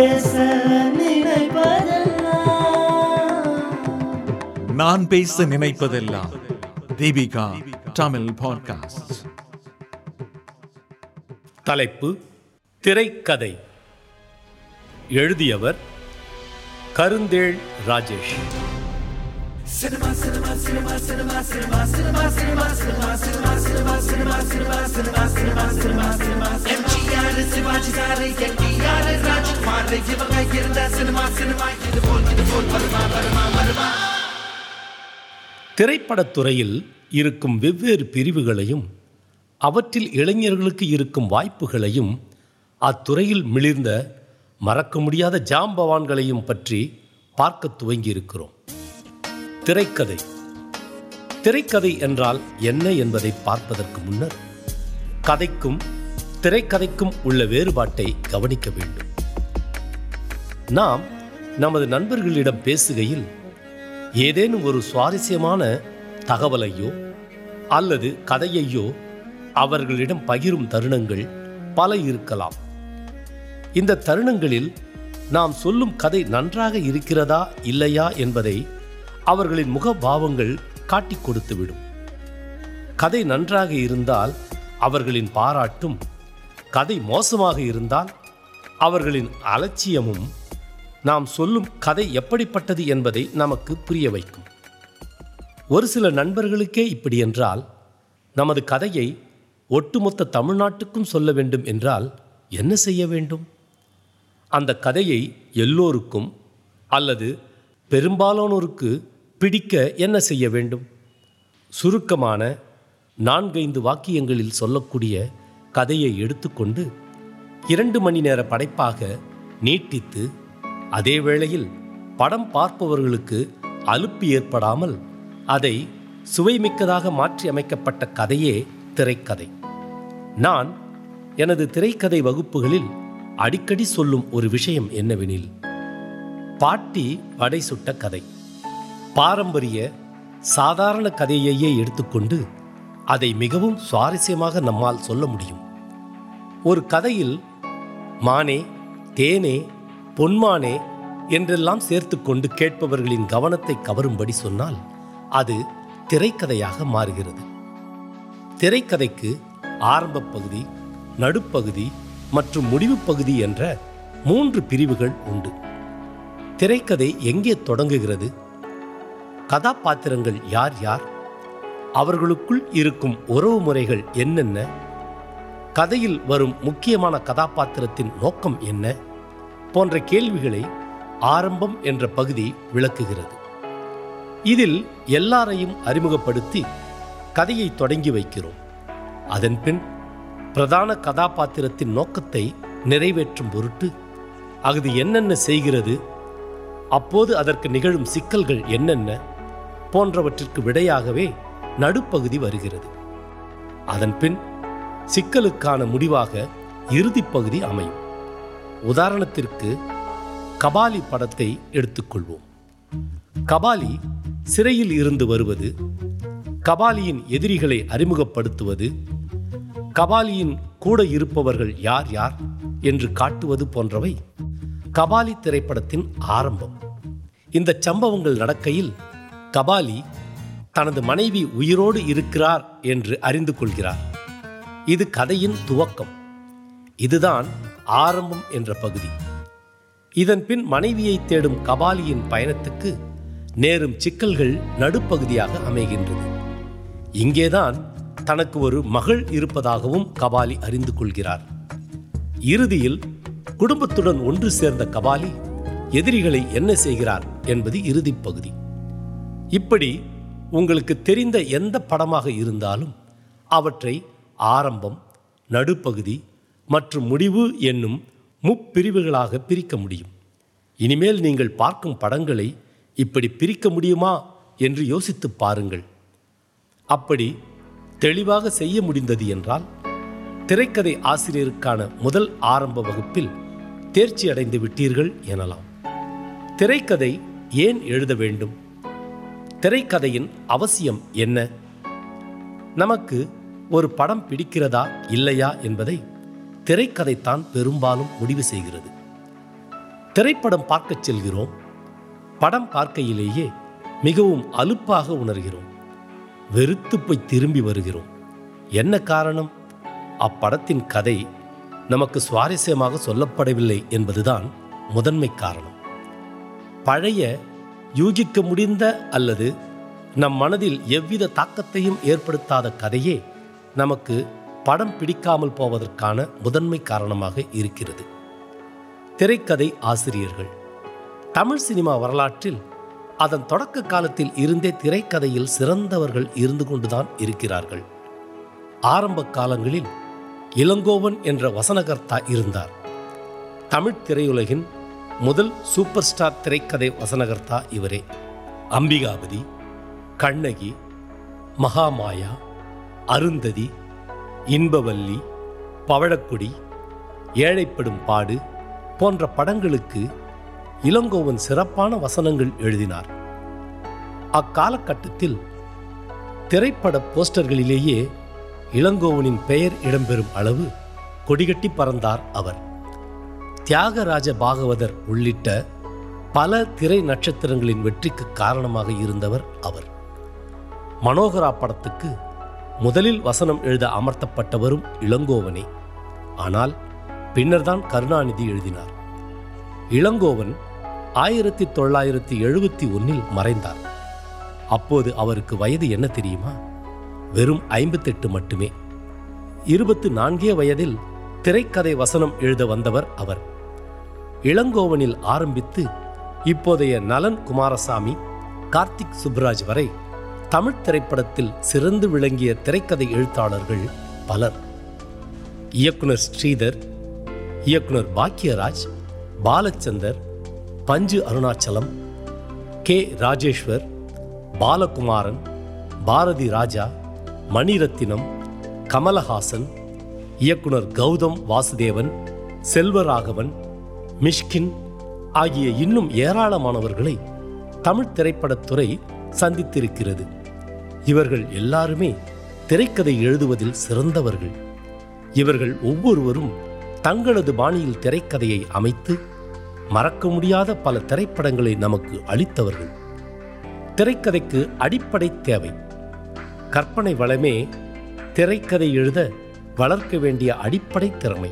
பேச நினைப்பதெல்லாம் நான் பேச நினைப்பதெல்லாம் தீபிகா தமிழ் பாட்காஸ்ட் தலைப்பு திரைக்கதை. எழுதியவர் கருந்தேள் ராஜேஷ். எம்ஜிஆர் சிவாஜி சாரு என்டிஆர் ராஜ்குமார் இவங்க இருந்த சினிமா சினிமா இது போல் இது போல் வருமா வருமா வருமா திரைப்படத்துறையில் இருக்கும் வெவ்வேறு பிரிவுகளையும் அவற்றில் இளைஞர்களுக்கு இருக்கும் வாய்ப்புகளையும் அத்துறையில் மிளிர்ந்த மறக்க முடியாத ஜாம்பவான்களையும் பற்றி பார்க்க துவங்கியிருக்கிறோம். திரைக்கதை. திரைக்கதை என்றால் என்ன என்பதை பார்ப்பதற்கு முன்னர் கதைக்கும் திரைக்கதைக்கும் உள்ள வேறுபாட்டை கவனிக்க வேண்டும். நாம் நமது நண்பர்களிடம் பேசுகையில் ஏதேனும் ஒரு சுவாரஸ்யமான தகவலையோ அல்லது கதையையோ அவர்களிடம் பகிரும் தருணங்கள் பல இருக்கலாம். இந்த தருணங்களில் நாம் சொல்லும் கதை நன்றாக இருக்கிறதா இல்லையா என்பதை அவர்களின் முகபாவங்கள் காட்டிக் கொடுத்துவிடும். கதை நன்றாக இருந்தால் அவர்களின் பாராட்டும் கதை மோசமாக இருந்தால் அவர்களின் அலட்சியமும் நாம் சொல்லும் கதை எப்படிப்பட்டது என்பதை நமக்கு புரிய வைக்கும். ஒரு சில நண்பர்களுக்கே இப்படி என்றால் நமது கதையை ஒட்டுமொத்த தமிழ்நாட்டுக்கும் சொல்ல வேண்டும் என்றால் என்ன செய்ய வேண்டும்? அந்த கதையை எல்லோருக்கும் அல்லது பெரும்பாலானோருக்கு பிடிக்க என்ன செய்ய வேண்டும்? சுருக்கமான நான்கைந்து வாக்கியங்களில் சொல்லக்கூடிய கதையை எடுத்துக்கொண்டு இரண்டு மணி நேர படைப்பாக நீட்டித்து அதே வேளையில் படம் பார்ப்பவர்களுக்கு அலுப்பு ஏற்படாமல் அதை சுவைமிக்கதாக மாற்றி அமைக்கப்பட்ட கதையே திரைக்கதை. நான் எனது திரைக்கதை வகுப்புகளில் அடிக்கடி சொல்லும் ஒரு விஷயம் என்னவெனில் பாட்டி வடை சுட்ட கதை. பாரம்பரிய சாதாரண கதையையே எடுத்துக்கொண்டு அதை மிகவும் சுவாரஸ்யமாக நம்மால் சொல்ல முடியும். ஒரு கதையில் மானே தேனே பொன்மானே என்றெல்லாம் சேர்த்துக்கொண்டு கேட்பவர்களின் கவனத்தை கவரும்படி சொன்னால் அது திரைக்கதையாக மாறுகிறது. திரைக்கதைக்கு ஆரம்ப பகுதி நடுப்பகுதி மற்றும் முடிவுப் பகுதி என்ற மூன்று பிரிவுகள் உண்டு. திரைக்கதை எங்கே தொடங்குகிறது? கதாபாத்திரங்கள் யார் யார்? அவர்களுக்குள் இருக்கும் உறவு முறைகள் என்னென்ன? கதையில் வரும் முக்கியமான கதாபாத்திரத்தின் நோக்கம் என்ன? போன்ற கேள்விகளை ஆரம்பம் என்ற பகுதி விளக்குகிறது. இதில் எல்லாரையும் அறிமுகப்படுத்தி கதையை தொடங்கி வைக்கிறோம். அதன்பின் பிரதான கதாபாத்திரத்தின் நோக்கத்தை நிறைவேற்றும் பொருட்டு அது என்னென்ன செய்கிறது? அப்போது அதற்கு நிகழும் சிக்கல்கள் என்னென்ன? போன்றவற்றிற்கு விடையாகவே நடுப்பகுதி வருகிறது. அதன்பின் சிக்கலுக்கான முடிவாக இறுதிப்பகுதி அமையும். உதாரணத்திற்கு கபாலி படத்தை எடுத்துக்கொள்வோம். கபாலி சிறையில் இருந்து வருவது கபாலியின் எதிரிகளை அறிமுகப்படுத்துவது கபாலியின் கூட இருப்பவர்கள் யார் யார் என்று காட்டுவது போன்றவை கபாலி திரைப்படத்தின் ஆரம்பம். இந்த சம்பவங்கள் நடக்கையில் கபாலி தனது மனைவி உயிரோடு இருக்கிறார் என்று அறிந்து கொள்கிறார். இது கதையின் துவக்கம். இதுதான் ஆரம்பம் என்ற பகுதி. இதன் பின் மனைவியை தேடும் கபாலியின் பயணத்துக்கு நேரும் சிக்கல்கள் நடுப்பகுதியாக அமைகின்றது. இங்கேதான் தனக்கு ஒரு மகள் இருப்பதாகவும் கபாலி அறிந்து கொள்கிறார். இறுதியில் குடும்பத்துடன் ஒன்று சேர்ந்த கபாலி எதிரிகளை என்ன செய்கிறார் என்பது இறுதிப் பகுதி. இப்படி உங்களுக்கு தெரிந்த எந்த படமாக இருந்தாலும் அவற்றை ஆரம்பம் நடுப்பகுதி மற்றும் முடிவு என்னும் முப்பிரிவுகளாக பிரிக்க முடியும். இனிமேல் நீங்கள் பார்க்கும் படங்களை இப்படி பிரிக்க முடியுமா என்று யோசித்துப் பாருங்கள். அப்படி தெளிவாக செய்ய முடிந்தது என்றால் திரைக்கதை ஆசிரியருக்கான முதல் ஆரம்ப வகுப்பில் தேர்ச்சி அடைந்து விட்டீர்கள் எனலாம். திரைக்கதை ஏன் எழுத வேண்டும்? திரைக்கதையின் அவசியம் என்ன? நமக்கு ஒரு படம் பிடிக்கிறதா இல்லையா என்பதை திரைக்கதைத்தான் பெரும்பாலும் முடிவு செய்கிறது. திரைப்படம் பார்க்கச் செல்கிறோம். படம் பார்க்கையிலேயே மிகவும் அலுப்பாக உணர்கிறோம். வெறுத்து போய் திரும்பி வருகிறோம். என்ன காரணம்? அப்படத்தின் கதை நமக்கு சுவாரஸ்யமாக சொல்லப்படவில்லை என்பதுதான் முதன்மை காரணம். பழைய யூகிக்க முடிந்த அல்லது நம் மனதில் எவ்வித தாக்கத்தையும் ஏற்படுத்தாத கதையே நமக்கு படம் பிடிக்காமல் போவதற்கான முதன்மை காரணமாக இருக்கிறது. திரைக்கதை ஆசிரியர்கள். தமிழ் சினிமா வரலாற்றில் அதன் தொடக்க காலத்தில் இருந்தே திரைக்கதையில் சிறந்தவர்கள் இருந்து கொண்டுதான் இருக்கிறார்கள். ஆரம்ப காலங்களில் இளங்கோவன் என்ற வசனகர்த்தா இருந்தார். தமிழ் திரையுலகின் முதல் சூப்பர் ஸ்டார் திரைக்கதை வசனகர்த்தா இவரே. அம்பிகாபதி கண்ணகி மகாமாயா அருந்ததி இன்பவல்லி பவழக்குடி ஏழைப்படும் பாடு போன்ற படங்களுக்கு இளங்கோவன் சிறப்பான வசனங்கள் எழுதினார். அக்காலகட்டத்தில் திரைப்பட போஸ்டர்களிலேயே இளங்கோவனின் பெயர் இடம்பெறும் அளவு கொடிகட்டி பறந்தார் அவர். தியாகராஜ பாகவதர் உள்ளிட்ட பல திரை நட்சத்திரங்களின் வெற்றிக்கு காரணமாக இருந்தவர் அவர். மனோகரா படத்துக்கு முதலில் வசனம் எழுத அமர்த்தப்பட்டவரும் இளங்கோவனே. ஆனால் பின்னர்தான் கருணாநிதி எழுதினார். இளங்கோவன் ஆயிரத்தி தொள்ளாயிரத்தி எழுபத்தி ஒன்னில் மறைந்தார். அப்போது அவருக்கு வயது என்ன தெரியுமா? வெறும் ஐம்பத்தெட்டு மட்டுமே. இருபத்து நான்கே வயதில் திரைக்கதை வசனம் எழுத வந்தவர் அவர். இளங்கோவனில் ஆரம்பித்து இப்போதைய நலன் குமாரசாமி கார்த்திக் சுப்ராஜ் வரை தமிழ் திரைப்படத்தில் சிறந்து விளங்கிய திரைக்கதை எழுத்தாளர்கள் பலர். இயக்குனர் ஸ்ரீதர் இயக்குனர் பாக்கியராஜ் பாலச்சந்தர் பஞ்சு அருணாச்சலம் கே ராஜேஸ்வர் பாலகுமாரன் பாரதி ராஜா மணிரத்தினம் கமலஹாசன் இயக்குனர் கௌதம் வாசுதேவன் செல்வராகவன் மிஷ்கின் ஆகிய இன்னும் ஏராளமானவர்களை தமிழ் திரைப்படத்துறை சந்தித்திருக்கிறது. இவர்கள் எல்லாருமே திரைக்கதை எழுதுவதில் சிறந்தவர்கள். இவர்கள் ஒவ்வொருவரும் தங்களது பாணியில் திரைக்கதையை அமைத்து மறக்க முடியாத பல திரைப்படங்களை நமக்கு அளித்தவர்கள். திரைக்கதைக்கு அடிப்படை தேவை. கற்பனை வளமே திரைக்கதை எழுத வளர்க்க வேண்டிய அடிப்படை திறமை.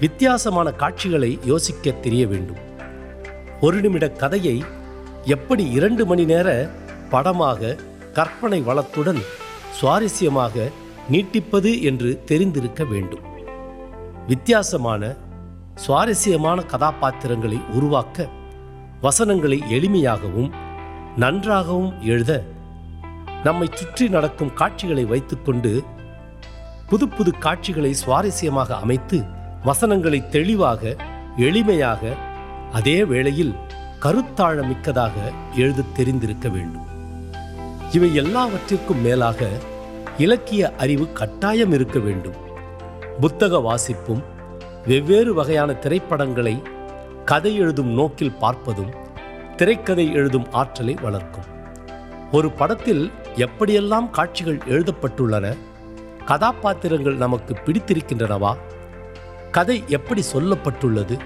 வித்தியாசமான காட்சிகளை யோசிக்க தெரிய வேண்டும். ஒரு நிமிட கதையை எப்படி இரண்டு மணி நேர படமாக கற்பனை வளத்துடன் சுவாரஸ்யமாக நீட்டிப்பது என்று தெரிந்திருக்க வேண்டும். வித்தியாசமான சுவாரஸ்யமான கதாபாத்திரங்களை உருவாக்க வசனங்களை எளிமையாகவும் நன்றாகவும் எழுத நம்மை சுற்றி நடக்கும் காட்சிகளை வைத்துக்கொண்டு புது புது காட்சிகளை சுவாரஸ்யமாக அமைத்து வசனங்களை தெளிவாக எளிமையாக அதே வேளையில் கருத்தாழமிக்கதாக எழுத தெரிந்திருக்க வேண்டும். இவை எல்லாவற்றிற்கும் மேலாக இலக்கிய அறிவு கட்டாயம் இருக்க வேண்டும். புத்தக வாசிப்பும் வெவ்வேறு வகையான திரைப்படங்களை கதை எழுதும் நோக்கில் பார்ப்பதும் திரைக்கதை எழுதும் ஆற்றலை வளர்க்கும். ஒரு படத்தில் எப்படியெல்லாம் காட்சிகள் எழுதப்பட்டுள்ளன கதாபாத்திரங்கள் நமக்கு பிடித்திருக்கின்றனவா கதை எப்படி சொல்லப்பட்டுள்ளது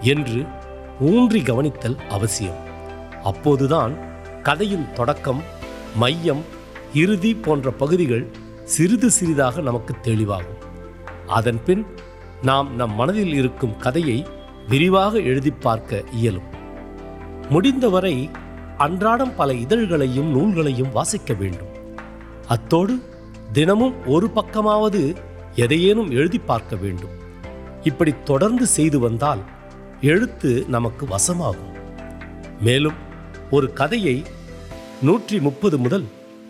என்று ஊன்றி கவனித்தல் அவசியம். அப்போதுதான் கதையின் தொடக்கம் மையம் இறுதி போன்ற பகுதிகள் சிறிது சிறிதாக நமக்கு தெளிவாகும். அதன்பின் நாம் நம் மனதில் இருக்கும் கதையை விரிவாக எழுதி பார்க்க இயலும். முடிந்தவரை அன்றாடம் பல இதழ்களையும் நூல்களையும் வாசிக்க வேண்டும். அத்தோடு தினமும் ஒரு பக்கமாவது எதையேனும் எழுதி பார்க்க வேண்டும். இப்படி தொடர்ந்து செய்து வந்தால் எழுத்து நமக்கு வசமாகும். மேலும் ஒரு கதையை நூற்றி முப்பது முதல்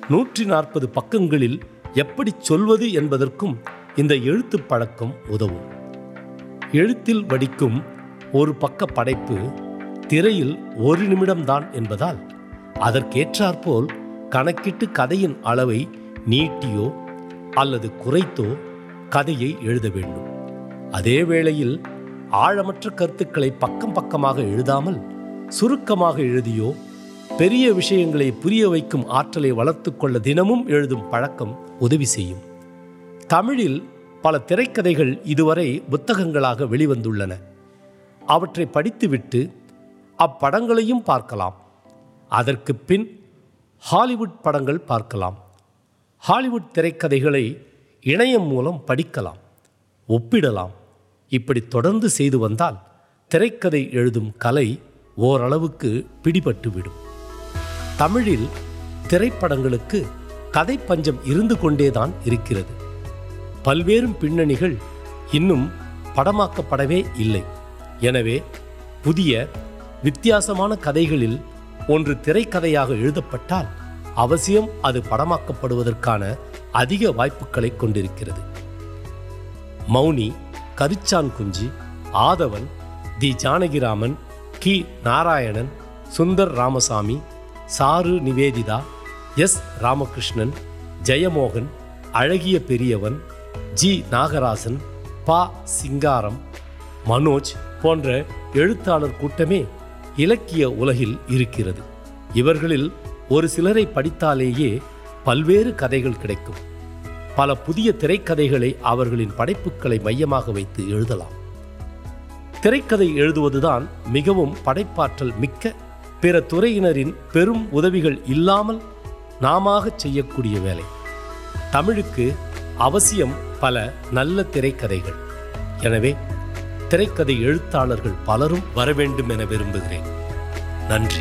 நூற்றி நாற்பது பக்கங்களில் எப்படி சொல்வது என்பதற்கும் இந்த எழுத்து பழக்கம் உதவும். எழுத்தில் வடிக்கும் ஒரு பக்க படைப்பு திரையில் ஒரு நிமிடம்தான் என்பதால் அதற்கேற்றாற்போல் கணக்கிட்டு கதையின் அளவை நீட்டியோ அல்லது குறைத்தோ கதையை எழுத வேண்டும். அதே வேளையில் ஆழமற்ற கருத்துக்களை பக்கம் பக்கமாக எழுதாமல் சுருக்கமாக எழுதியோ பெரிய விஷயங்களை புரிய வைக்கும் ஆற்றலை வளர்த்துக்கொள்ள தினமும் எழுதும் பழக்கம் உதவி செய்யும். தமிழில் பல திரைக்கதைகள் இதுவரை புத்தகங்களாக வெளிவந்துள்ளன. அவற்றை படித்துவிட்டு அப்படங்களையும் பார்க்கலாம். அதற்கு பின் ஹாலிவுட் படங்கள் பார்க்கலாம். ஹாலிவுட் திரைக்கதைகளை இணையம் மூலம் படிக்கலாம். ஒப்பிடலாம். இப்படி தொடர்ந்து செய்து வந்தால் திரைக்கதை எழுதும் கலை ஓரளவுக்கு பிடிபட்டுவிடும். தமிழில் திரைப்படங்களுக்கு கதை பஞ்சம் இருந்து கொண்டேதான் இருக்கிறது. பல்வேறு பின்னணிகள் இன்னும் படமாக்கப்படவே இல்லை. எனவே புதிய வித்தியாசமான கதைகளில் ஒன்று திரைக்கதையாக எழுதப்பட்டால் அவசியம் அது படமாக்கப்படுவதற்கான அதிக வாய்ப்புகளை கொண்டிருக்கிறது. மௌனி கரிச்சான் குஞ்சி Aadhavan T Janakiraman K. Narayanan Sundar Ramasamy Charu Nivedita S. Ramakrishnan Jeyamohan அழகிய பெரியவன் ஜி. நாகராசன் பா. சிங்காரம் மனோஜ் போன்ற எழுத்தாளர் கூட்டமே இலக்கிய உலகில் இருக்கிறது. இவர்களில் ஒரு சிலரை படித்தாலேயே பல்வேறு கதைகள் கிடைக்கும். பல புதிய திரைக்கதைகளை அவர்களின் படைப்புகளை மையமாக வைத்து எழுதலாம். திரைக்கதை எழுதுவதுதான் மிகவும் படைப்பாற்றல் மிக்க பிற துறையினரின் பெரும் உதவிகள் இல்லாமல் நாம செய்யக்கூடிய வேலை. தமிழுக்கு அவசியம் பல நல்ல திரைக்கதைகள். எனவே திரைக்கதை எழுத்தாளர்கள் பலரும் வர வேண்டும் என விரும்புகிறேன். நன்றி.